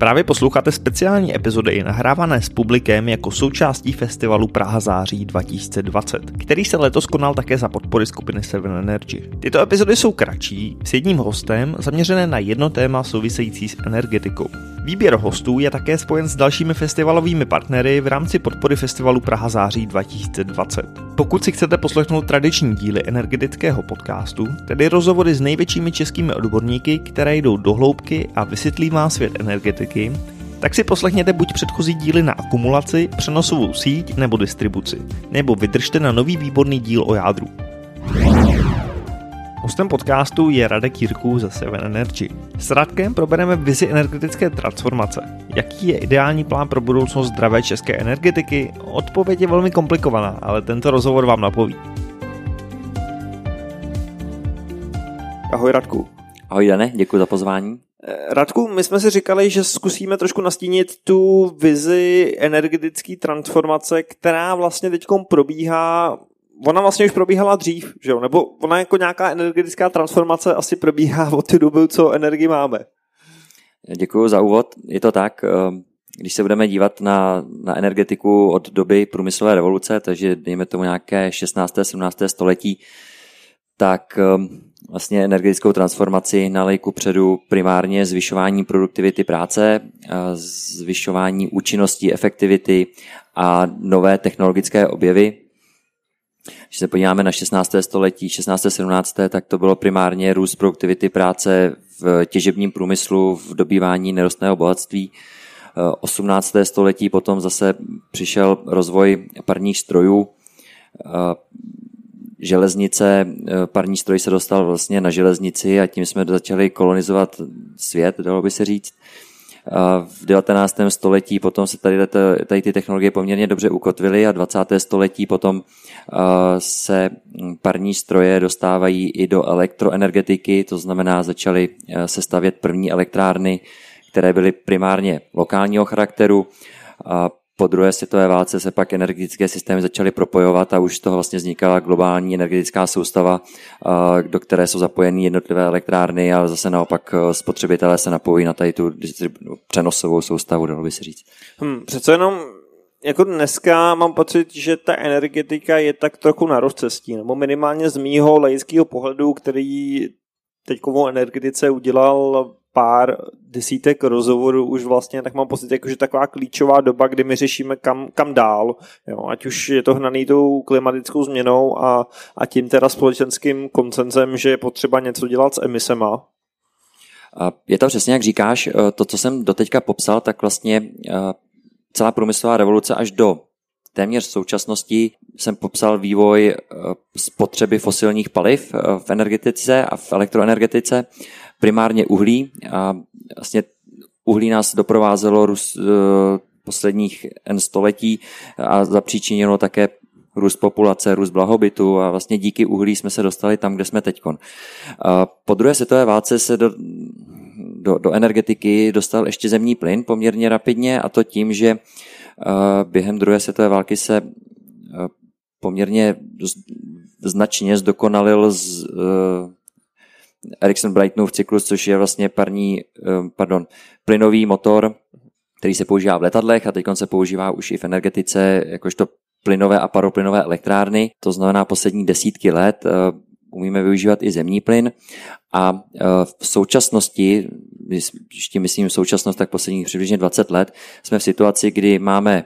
Právě posloucháte speciální epizody nahrávané s publikem jako součástí festivalu Praha září 2020, který se letos konal také za podpory skupiny Seven Energy. Tyto epizody jsou kratší, s jedním hostem, zaměřené na jedno téma související s energetikou. Výběr hostů je také spojen s dalšími festivalovými partnery v rámci podpory festivalu Praha září 2020. Pokud si chcete poslechnout tradiční díly energetického podcastu, tedy rozhovory s největšími českými odborníky, které jdou do hloubky a vysvětlí vám svět energetiky, tak si poslechněte buď předchozí díly na akumulaci, přenosovou síť nebo distribuci, nebo vydržte na nový výborný díl o jádru. Hostem podcastu je Radek Jirků ze Seven Energy. S Radkem probereme vizi energetické transformace. Jaký je ideální plán pro budoucnost zdravé české energetiky? Odpověď je velmi komplikovaná, ale tento rozhovor vám napoví. Ahoj Radku. Ahoj Dane, děkuji za pozvání. Eh, Radku, my jsme si říkali, že zkusíme trošku nastínit tu vizi energetické transformace, která vlastně teď probíhá ona vlastně už probíhala dřív, že jo? Nebo ona jako nějaká energetická transformace asi probíhá od té doby, co energii máme. Děkuji za úvod. Je to tak, ehm, když se budeme dívat na, na energetiku od doby průmyslové revoluce, takže dejme tomu nějaké 16. 17. století, tak ehm, vlastně energetickou transformaci nalej ku předu primárně zvyšování produktivity práce, zvyšování účinnosti, efektivity a nové technologické objevy, když se podíváme na 16. století, 16. 17. tak to bylo primárně růst produktivity práce v těžebním průmyslu, v dobývání nerostného bohatství. 18. století potom zase přišel rozvoj parních strojů, železnice, parní stroj se dostal vlastně na železnici a tím jsme začali kolonizovat svět, dalo by se říct v 19. století potom se tady, tady ty technologie poměrně dobře ukotvily a 20. století potom se parní stroje dostávají i do elektroenergetiky, to znamená začaly se stavět první elektrárny, které byly primárně lokálního charakteru. Po druhé světové válce se pak energetické systémy začaly propojovat a už z toho vlastně vznikala globální energetická soustava, do které jsou zapojeny jednotlivé elektrárny a zase naopak e, spotřebitelé se napojí na tady tu přenosovou soustavu, dalo by se říct. Hmm, přece jenom jako dneska mám pocit, že ta energetika je tak trochu na rozcestí, nebo minimálně z mýho laického pohledu, který teďkovou energetice udělal pár desítek rozhovorů už vlastně, tak mám pocit, jako, že taková klíčová doba, kdy my řešíme kam, kam dál, jo, ať už je to hnaný tou klimatickou změnou a, a tím teda společenským koncenzem, že je potřeba něco dělat s emisema. Je to přesně, jak říkáš, eh, to, co jsem doteďka popsal, tak vlastně eh, celá průmyslová revoluce až do téměř současnosti jsem popsal vývoj eh, spotřeby fosilních paliv v energetice a v elektroenergetice primárně uhlí a vlastně uhlí nás doprovázelo růst uh, posledních N století a zapříčinilo také růst populace, růst blahobytu a vlastně díky uhlí jsme se dostali tam, kde jsme teď. Po druhé světové válce se do, do, do energetiky dostal ještě zemní plyn poměrně rapidně a to tím, že během druhé světové války se poměrně značně zdokonalil z, Ericsson Brightonův cyklus, což je vlastně parní, eh, pardon, plynový motor, který se používá v letadlech a teď se používá už i v energetice, jakožto plynové a paroplynové elektrárny. To znamená poslední desítky let umíme využívat i zemní plyn a eh, v současnosti, když tím myslím v současnost, tak posledních přibližně 20 let, jsme v situaci, kdy máme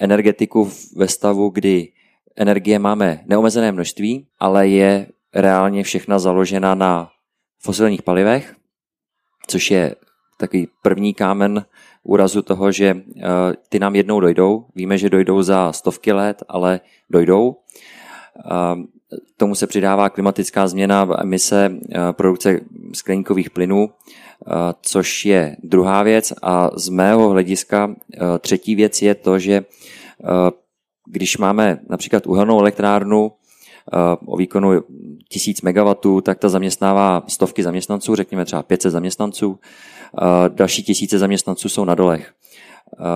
energetiku ve stavu, kdy energie máme neomezené množství, ale je reálně všechna založena na fosilních palivech, což je takový první kámen úrazu toho, že eh, ty nám jednou dojdou. Víme, že dojdou za stovky let, ale dojdou. Tomu se přidává klimatická změna, emise, eh, produkce skleníkových plynů, eh, což je druhá věc. A z mého hlediska třetí věc je to, že když máme například uhelnou elektrárnu, Eh, o výkonu 1000 MW, tak ta zaměstnává stovky zaměstnanců, řekněme třeba 500 zaměstnanců. Eh, další tisíce zaměstnanců jsou na dolech. Uh,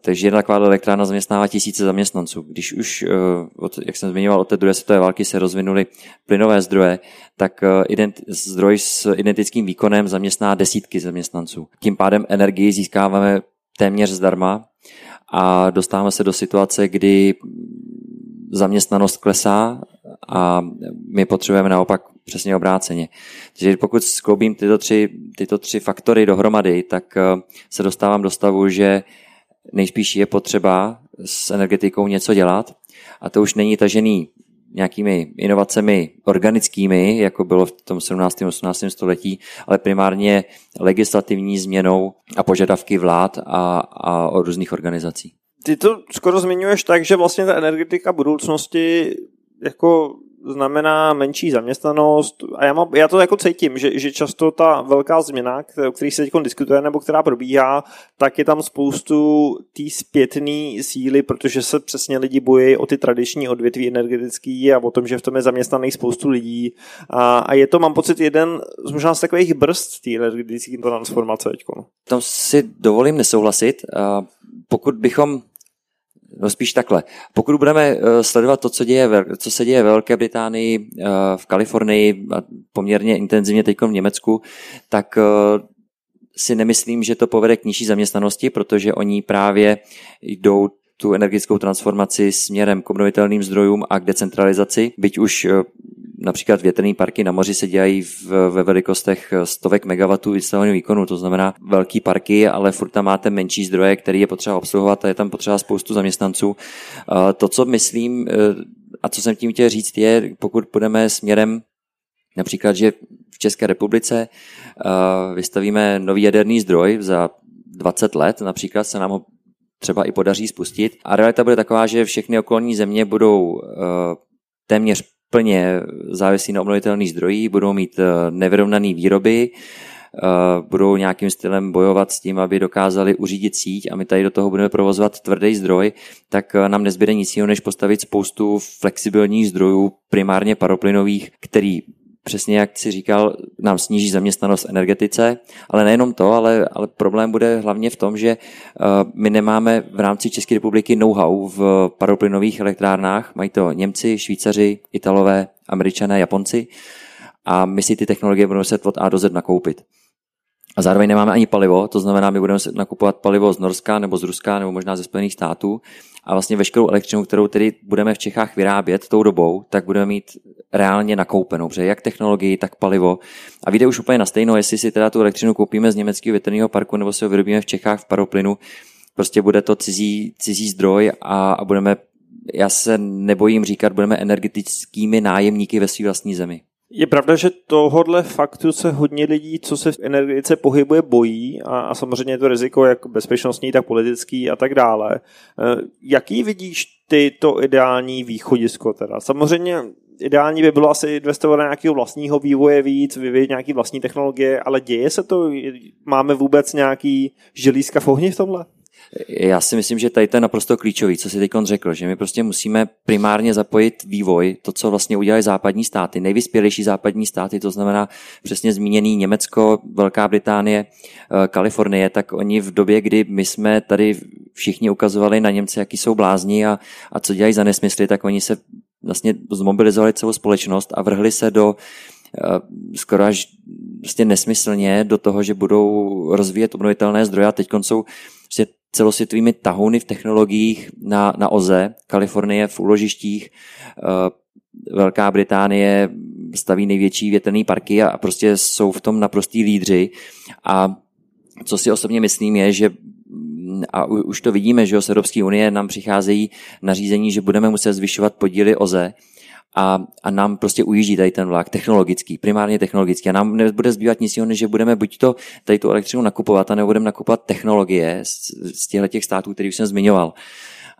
takže jedna taková elektrárna zaměstnává tisíce zaměstnanců. Když už, uh, od, jak jsem zmiňoval, od té druhé světové války se rozvinuly plynové zdroje, tak uh, ident, zdroj s identickým výkonem zaměstná desítky zaměstnanců. Tím pádem energii získáváme téměř zdarma a dostáváme se do situace, kdy zaměstnanost klesá a my potřebujeme naopak přesně obráceně. Takže pokud skloubím tyto tři, tyto tři faktory dohromady, tak se dostávám do stavu, že nejspíš je potřeba s energetikou něco dělat a to už není tažený nějakými inovacemi organickými, jako bylo v tom 17. a 18. století, ale primárně legislativní změnou a požadavky vlád a, a různých organizací. Ty to skoro zmiňuješ tak, že vlastně ta energetika budoucnosti jako znamená menší zaměstnanost a já, mám, já to jako cítím, že, že často ta velká změna, o které se teď diskutuje nebo která probíhá, tak je tam spoustu té zpětné síly, protože se přesně lidi bojí o ty tradiční odvětví energetický a o tom, že v tom je zaměstnaných spoustu lidí a, a je to, mám pocit, jeden z možná z takových brzd té energetické transformace teď. Tam si dovolím nesouhlasit. Pokud bychom No spíš takhle. Pokud budeme eh, sledovat to, co, děje, co se děje ve Velké Británii, eh, v Kalifornii a poměrně intenzivně teď v Německu, tak eh, si nemyslím, že to povede k nižší zaměstnanosti, protože oni právě jdou tu energetickou transformaci směrem k obnovitelným zdrojům a k decentralizaci, byť už například větrné parky na moři se dělají v, ve velikostech stovek megawatů instalovaného výkonu, to znamená velký parky, ale furt tam máte menší zdroje, který je potřeba obsluhovat a je tam potřeba spoustu zaměstnanců. To, co myslím e, a co jsem tím chtěl říct, je, pokud půjdeme směrem například, že v České republice e, vystavíme nový jaderný zdroj za 20 let, například se nám ho třeba i podaří spustit. A realita bude taková, že všechny okolní země budou e, téměř plně závislí na obnovitelných zdrojích, budou mít eh, nevyrovnaný výroby, eh, budou nějakým stylem bojovat s tím, aby dokázali uřídit síť a my tady do toho budeme provozovat tvrdý zdroj, tak eh, nám nezbyde nic jiného, než postavit spoustu flexibilních zdrojů, primárně paroplynových, který přesně jak si říkal, nám sníží zaměstnanost energetice, ale nejenom to, ale, ale problém bude hlavně v tom, že uh, my nemáme v rámci České republiky know-how v paroplynových elektrárnách, mají to Němci, Švýcaři, Italové, Američané, Japonci a my si ty technologie budeme muset od A do Z nakoupit. A zároveň nemáme ani palivo, to znamená, my budeme nakupovat palivo z Norska nebo z Ruska nebo možná ze Spojených států a vlastně veškerou elektřinu, kterou tedy budeme v Čechách vyrábět tou dobou, tak budeme mít reálně nakoupenou, protože jak technologii, tak palivo. A vyjde už úplně na stejno, jestli si teda tu elektřinu koupíme z německého větrného parku nebo si ho vyrobíme v Čechách v paroplynu, prostě bude to cizí, cizí zdroj a, a budeme, já se nebojím říkat, budeme energetickými nájemníky ve své vlastní zemi. Je pravda, že tohodle faktu se hodně lidí, co se v energetice pohybuje, bojí a, a samozřejmě je to riziko jak bezpečnostní, tak politický a tak dále. E, jaký vidíš ty to ideální východisko teda? Samozřejmě ideální by bylo asi investovat na nějakého vlastního vývoje víc, vyvíjet nějaký vlastní technologie, ale děje se to? Máme vůbec nějaký želízka v ohni v tomhle? Já si myslím, že tady to je naprosto klíčový, co si teď řekl, že my prostě musíme primárně zapojit vývoj, to, co vlastně udělali západní státy, nejvyspělejší západní státy, to znamená přesně zmíněný Německo, Velká Británie, eh, Kalifornie, tak oni v době, kdy my jsme tady všichni ukazovali na Němce, jaký jsou blázni a, a co dělají za nesmysly, tak oni se vlastně zmobilizovali celou společnost a vrhli se do eh, skoro až vlastně nesmyslně do toho, že budou rozvíjet obnovitelné zdroje a teď jsou vlastně celosvětovými tahouny v technologiích na, na OZE, Kalifornie v úložištích, eh, Velká Británie staví největší větrné parky a prostě jsou v tom naprostý lídři. A co si osobně myslím je, že a už to vidíme, že z Evropské unie nám přicházejí nařízení, že budeme muset zvyšovat podíly OZE, a, a nám prostě ujíždí tady ten vlak technologický, primárně technologický. A nám nebude zbývat nic jiného, než že budeme buď to tady tu elektřinu nakupovat, a nebo budeme nakupovat technologie z, z těchto těch států, který už jsem zmiňoval.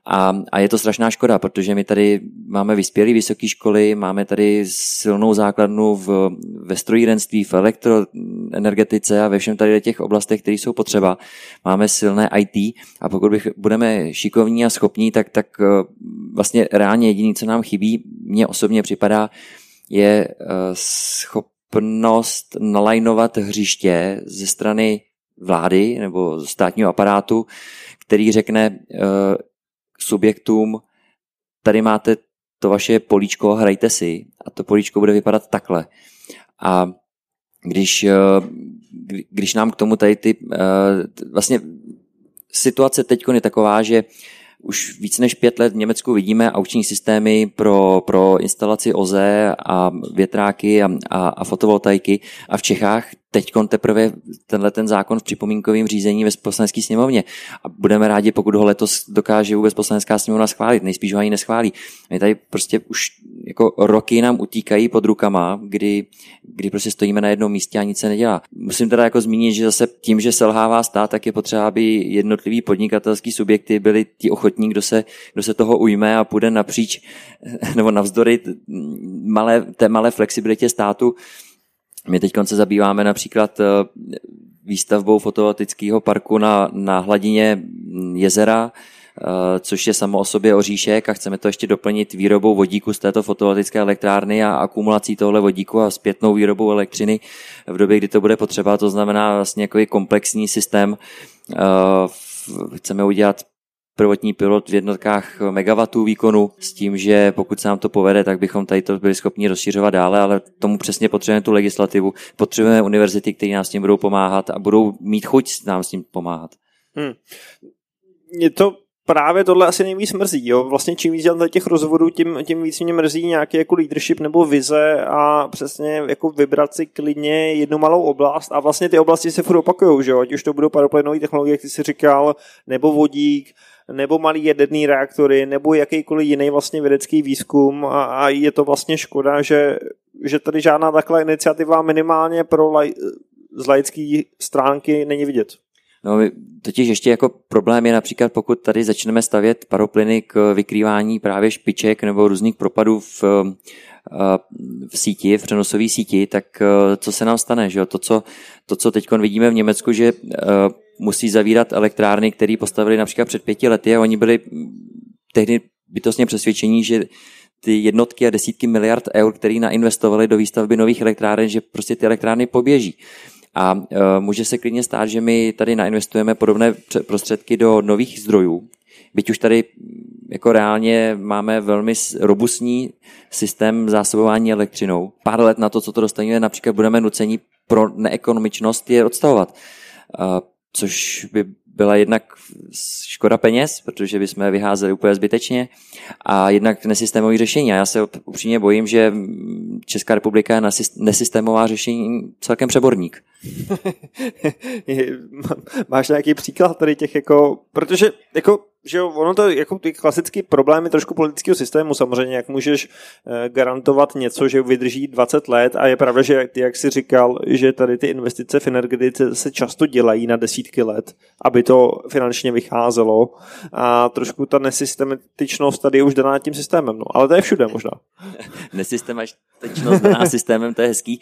A, a je to strašná škoda, protože my tady máme vyspělé vysoké školy, máme tady silnou základnu v, ve strojírenství, v elektroenergetice a ve všem tady těch oblastech, které jsou potřeba. Máme silné IT a pokud bych, budeme šikovní a schopní, tak, tak eh, vlastně reálně jediné, co nám chybí, mně osobně připadá, je eh, schopnost nalajnovat hřiště ze strany vlády nebo státního aparátu, který řekne uh, subjektům, tady máte to vaše políčko, hrajte si a to políčko bude vypadat takhle. A když, uh, když nám k tomu tady ty, uh, vlastně situace teď je taková, že už víc než pět let v Německu vidíme aukční systémy pro, pro instalaci OZE a větráky a, a, a fotovoltaiky a v Čechách teď teprve tenhle ten zákon v připomínkovém řízení ve poslanecké sněmovně. A budeme rádi, pokud ho letos dokáže vůbec poslanecká sněmovna schválit. Nejspíš ho ani neschválí. My tady prostě už jako roky nám utíkají pod rukama, kdy, kdy prostě stojíme na jednom místě a nic se nedělá. Musím teda jako zmínit, že zase tím, že selhává stát, tak je potřeba, aby jednotlivý podnikatelský subjekty byli ti ochotní, kdo se, kdo se toho ujme a půjde napříč nebo navzdory malé, té malé flexibilitě státu my teď se zabýváme například eh, výstavbou fotovoltaického parku na, na hladině jezera, eh, což je samo o sobě oříšek a chceme to ještě doplnit výrobou vodíku z této fotovoltaické elektrárny a akumulací tohle vodíku a zpětnou výrobou elektřiny v době, kdy to bude potřeba. To znamená vlastně jako komplexní systém. Eh, chceme udělat prvotní pilot v jednotkách megawatů výkonu s tím, že pokud se nám to povede, tak bychom tady to byli schopni rozšiřovat dále, ale tomu přesně potřebujeme tu legislativu. Potřebujeme univerzity, které nás s tím budou pomáhat a budou mít chuť nám s tím pomáhat. Hmm. Je to právě tohle asi nejvíc mrzí. Jo? Vlastně čím víc dělám těch rozvodů, tím, tím víc mě mrzí nějaký jako leadership nebo vize a přesně jako vybrat si klidně jednu malou oblast a vlastně ty oblasti se furt opakují, že jo? ať už to budou paroplynové technologie, jak jsi říkal, nebo vodík, nebo malý jaderný reaktory, nebo jakýkoliv jiný vlastně vědecký výzkum a, a je to vlastně škoda, že, že tady žádná taková iniciativa minimálně pro laj, z laické stránky není vidět. No, totiž ještě jako problém je například, pokud tady začneme stavět paroplyny k vykrývání právě špiček nebo různých propadů v, v síti, v přenosové síti, tak co se nám stane? Že To, co, to, co teď vidíme v Německu, že musí zavírat elektrárny, které postavili například před pěti lety a oni byli tehdy bytostně přesvědčení, že ty jednotky a desítky miliard eur, které nainvestovali do výstavby nových elektráren, že prostě ty elektrárny poběží. A uh, může se klidně stát, že my tady nainvestujeme podobné prostředky do nových zdrojů, byť už tady jako reálně máme velmi robustní systém zásobování elektřinou. Pár let na to, co to dostaneme, například budeme nuceni pro neekonomičnost je odstavovat. Uh, což by byla jednak škoda peněz, protože bychom vyházeli úplně zbytečně, a jednak nesystémové řešení. A já se upřímně bojím, že Česká republika je na nesystémová řešení celkem přeborník. Máš nějaký příklad tady těch jako, protože jako že jo, ono to jako ty klasický problémy trošku politického systému samozřejmě, jak můžeš eh, garantovat něco, že vydrží 20 let a je pravda, že ty, jak jsi říkal, že tady ty investice v energetice se často dělají na desítky let, aby to finančně vycházelo a trošku ta nesystematičnost tady je už daná tím systémem, no, ale to je všude možná. Nesystematičnost daná systémem, to je hezký.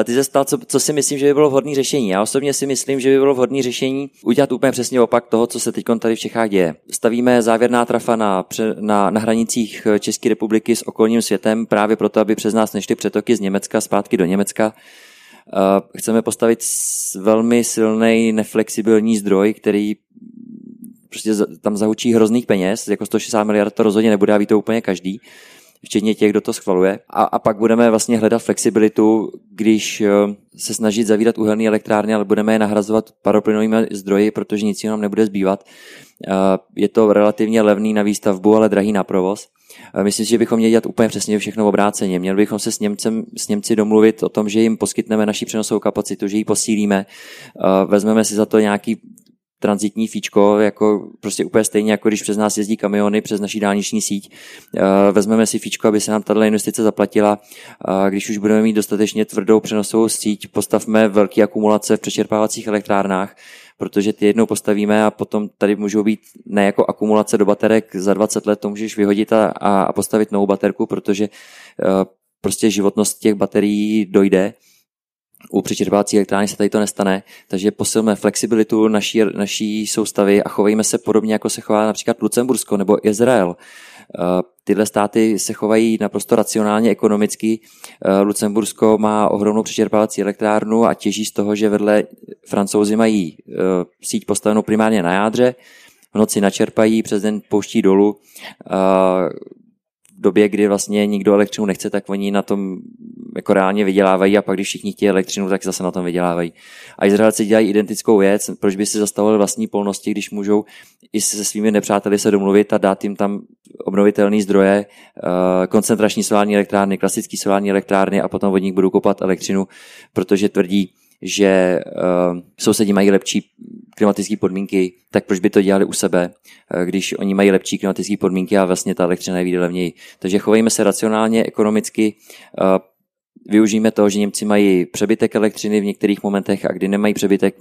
Eh, ty se co, co si myslím, že by bylo vhodné řešení. Já osobně si myslím, že by bylo vhodné řešení udělat úplně přesně opak toho, co se teď tady v Čechách děje stavíme závěrná trafa na, na, na hranicích eh, České republiky s okolním světem právě proto, aby přes nás nešly přetoky z Německa zpátky do Německa. Eh, chceme postavit velmi silný, neflexibilní zdroj, který prostě tam zahučí hrozných peněz, jako 160 miliard to rozhodně nebude a ví to úplně každý, včetně těch, kdo to schvaluje. A, a pak budeme vlastně hledat flexibilitu, když eh, se snažit zavírat uhelné elektrárny, ale budeme je nahrazovat paroplynovými zdroji, protože nic nám nebude zbývat. Je to relativně levný na výstavbu, ale drahý na provoz. Myslím si, že bychom měli dělat úplně přesně všechno obráceně. Měli bychom se s, Němcem, s Němci domluvit o tom, že jim poskytneme naši přenosovou kapacitu, že ji posílíme, vezmeme si za to nějaký transitní fíčko, jako prostě úplně stejně, jako když přes nás jezdí kamiony přes naší dálniční síť. Vezmeme si fíčko, aby se nám tato investice zaplatila. Když už budeme mít dostatečně tvrdou přenosovou síť, postavme velké akumulace v přečerpávacích elektrárnách, protože ty jednou postavíme a potom tady můžou být ne jako akumulace do baterek, za 20 let to můžeš vyhodit a, a postavit novou baterku, protože uh, prostě životnost těch baterií dojde. U přečerpávací elektrárny se tady to nestane, takže posilme flexibilitu naší, naší soustavy a chovejme se podobně, jako se chová například Lucembursko nebo Izrael. Tyhle státy se chovají naprosto racionálně ekonomicky. Lucembursko má ohromnou přečerpávací elektrárnu a těží z toho, že vedle francouzi mají síť postavenou primárně na jádře, v noci načerpají, přes den pouští dolů v době, kdy vlastně nikdo elektřinu nechce, tak oni na tom jako reálně vydělávají a pak když všichni chtějí elektřinu, tak zase na tom vydělávají. A Izraelci dělají identickou věc, proč by si zastavovali vlastní polnosti, když můžou i se svými nepřáteli se domluvit a dát jim tam obnovitelné zdroje, eh, koncentrační solární elektrárny, klasické solární elektrárny a potom od nich budou kopat elektřinu, protože tvrdí, že uh, sousedí mají lepší klimatické podmínky, tak proč by to dělali u sebe, uh, když oni mají lepší klimatické podmínky a vlastně ta elektřina je levněji. Takže chovejme se racionálně, ekonomicky, uh, využijeme toho, že Němci mají přebytek elektřiny v některých momentech a kdy nemají přebytek,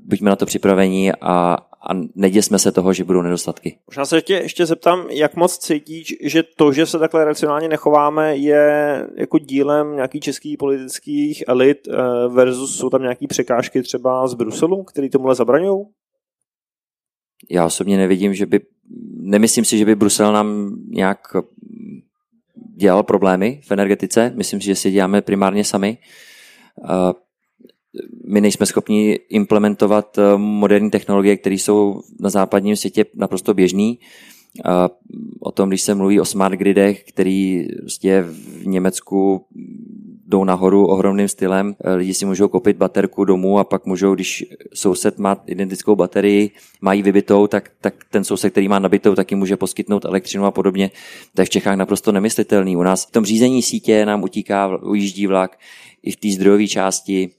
buďme na to připraveni a, a neděsme se toho, že budou nedostatky. Možná se ještě, ještě zeptám, jak moc cítíš, že to, že se takhle racionálně nechováme, je jako dílem nějaký českých politických elit eh, versus jsou tam nějaké překážky třeba z Bruselu, který tomuhle zabraňují? Já osobně nevidím, že by, nemyslím si, že by Brusel nám nějak dělal problémy v energetice. Myslím si, že si děláme primárně sami. My nejsme schopni implementovat eh, moderní technologie, které jsou na západním světě naprosto běžné. O tom, když se mluví o smart gridech, který prostě v Německu jdou nahoru ohromným stylem. Eh, lidi si můžou koupit baterku domů a pak můžou, když soused má identickou baterii, mají vybitou, tak, tak ten soused, který má nabitou, taky může poskytnout elektřinu a podobně. To je v Čechách naprosto nemyslitelný. U nás v tom řízení sítě nám utíká, ujíždí vlak i v té zdrojové části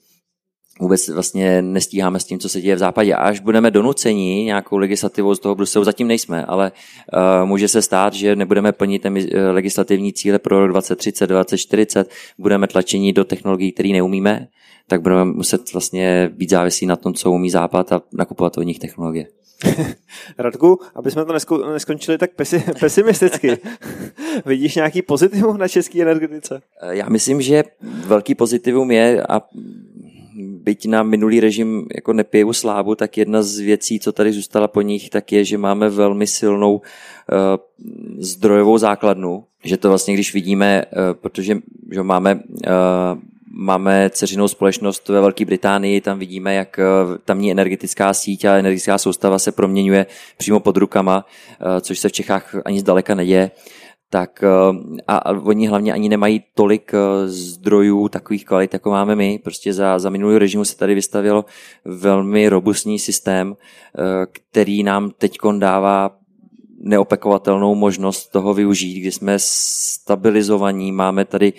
vůbec vlastně nestíháme s tím, co se děje v západě. A až budeme donuceni nějakou legislativou z toho Bruselu, zatím nejsme, ale uh, může se stát, že nebudeme plnit uh, legislativní cíle pro rok 2030, 2040, budeme tlačeni do technologií, které neumíme, tak budeme muset vlastně být závislí na tom, co umí Západ a nakupovat od nich technologie. Radku, aby jsme to nesko- neskončili tak pesi- pesimisticky. Vidíš nějaký pozitivum na české energetice? Eh, já myslím, že velký pozitivum je a byť na minulý režim jako nepiju slávu, tak jedna z věcí, co tady zůstala po nich, tak je, že máme velmi silnou uh, zdrojovou základnu, že to vlastně, když vidíme, uh, protože že máme uh, máme ceřinou společnost ve Velké Británii, tam vidíme, jak tamní energetická síť a energetická soustava se proměňuje přímo pod rukama, což se v Čechách ani zdaleka neděje tak eh, a, a oni hlavně ani nemají tolik eh, zdrojů takových kvalit, jako máme my. Prostě za, za minulý režimu se tady vystavil velmi robustní systém, eh, který nám teď dává neopekovatelnou možnost toho využít, kdy jsme stabilizovaní, máme tady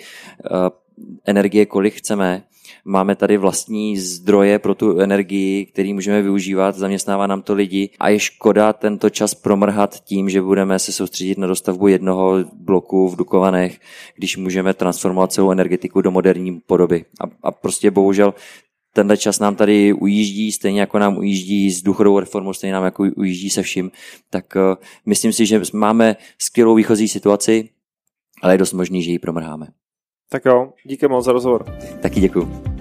energie, kolik chceme, máme tady vlastní zdroje pro tu energii, který můžeme využívat, zaměstnává nám to lidi a je škoda tento čas promrhat tím, že budeme se soustředit na dostavbu jednoho bloku v Dukovanech, když můžeme transformovat celou energetiku do moderní podoby. A, a prostě bohužel tenhle čas nám tady ujíždí, stejně jako nám ujíždí s důchodovou reformou, stejně nám jako ujíždí se vším, tak uh, myslím si, že máme skvělou výchozí situaci, ale je dost možný, že ji promrháme. Tak jo, díky moc za rozhovor. Taky děkuji.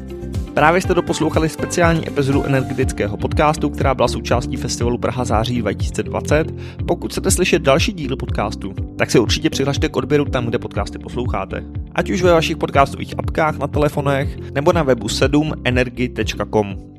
Právě jste doposlouchali speciální epizodu energetického podcastu, která byla součástí festivalu Praha září 2020. Pokud chcete slyšet další díly podcastu, tak se určitě přihlašte k odběru tam, kde podcasty posloucháte. Ať už ve vašich podcastových apkách na telefonech nebo na webu 7energy.com.